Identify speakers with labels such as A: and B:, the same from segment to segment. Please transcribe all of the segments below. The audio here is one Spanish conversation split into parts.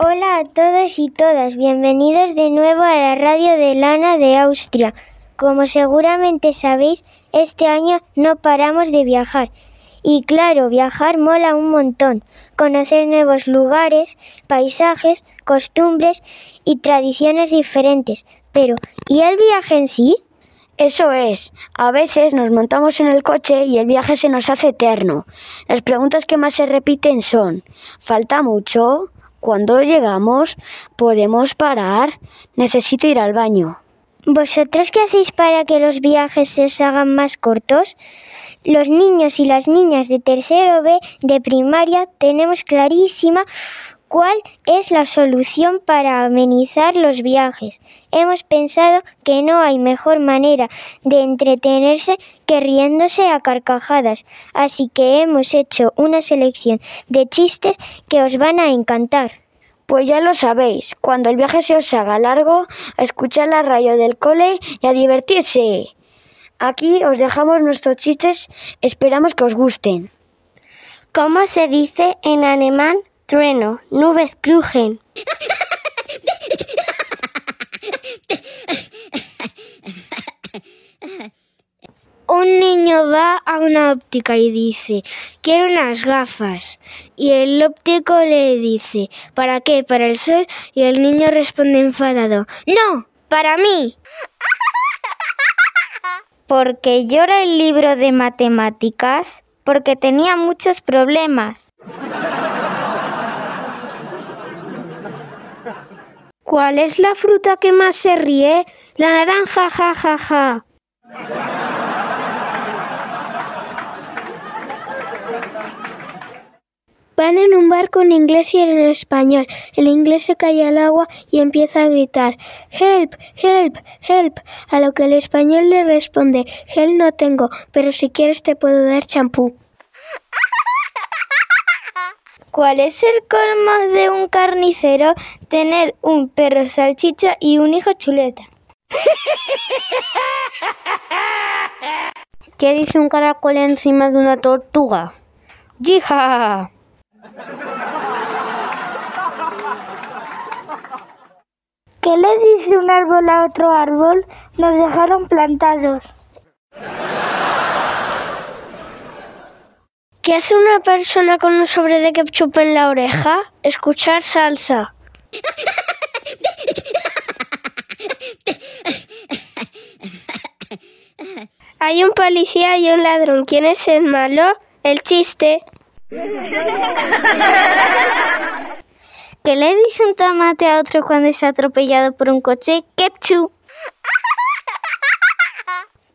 A: Hola a todos y todas, bienvenidos de nuevo a la radio de Lana de Austria. Como seguramente sabéis, este año no paramos de viajar. Y claro, viajar mola un montón, conocer nuevos lugares, paisajes, costumbres y tradiciones diferentes. Pero, ¿y el viaje en sí?
B: Eso es, a veces nos montamos en el coche y el viaje se nos hace eterno. Las preguntas que más se repiten son, ¿falta mucho? Cuando llegamos, podemos parar. Necesito ir al baño.
A: ¿Vosotros qué hacéis para que los viajes se os hagan más cortos? Los niños y las niñas de tercero B de primaria tenemos clarísima cuál es la solución para amenizar los viajes. Hemos pensado que no hay mejor manera de entretenerse que riéndose a carcajadas, así que hemos hecho una selección de chistes que os van a encantar.
B: Pues ya lo sabéis, cuando el viaje se os haga largo, a escuchar la radio del cole y a divertirse. Aquí os dejamos nuestros chistes, esperamos que os gusten.
A: ¿Cómo se dice en alemán trueno? Nubes crujen. Un niño va a una óptica y dice, quiero unas gafas. Y el óptico le dice, ¿para qué? ¿Para el sol? Y el niño responde enfadado, no, para mí. Porque llora el libro de matemáticas, porque tenía muchos problemas. ¿Cuál es la fruta que más se ríe? La naranja, ja, ja, ja. Van en un barco en inglés y en español. El inglés se cae al agua y empieza a gritar Help, help, help. A lo que el español le responde Help no tengo, pero si quieres te puedo dar champú. ¿Cuál es el colmo de un carnicero? Tener un perro salchicha y un hijo chuleta. ¿Qué dice un caracol encima de una tortuga? ¡Yija! ¿Qué le dice un árbol a otro árbol? Nos dejaron plantados. ¿Qué hace una persona con un sobre de ketchup en la oreja? Escuchar salsa. Hay un policía y un ladrón. ¿Quién es el malo? El chiste. ¿Qué le dice un tomate a otro cuando es atropellado por un coche? Ketchup.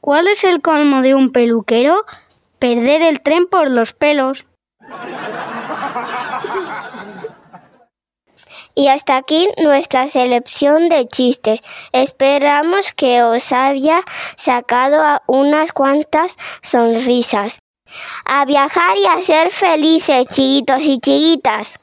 A: ¿Cuál es el colmo de un peluquero? Perder el tren por los pelos. Y hasta aquí nuestra selección de chistes. Esperamos que os haya sacado unas cuantas sonrisas. A viajar y a ser felices, chiquitos y chiquitas.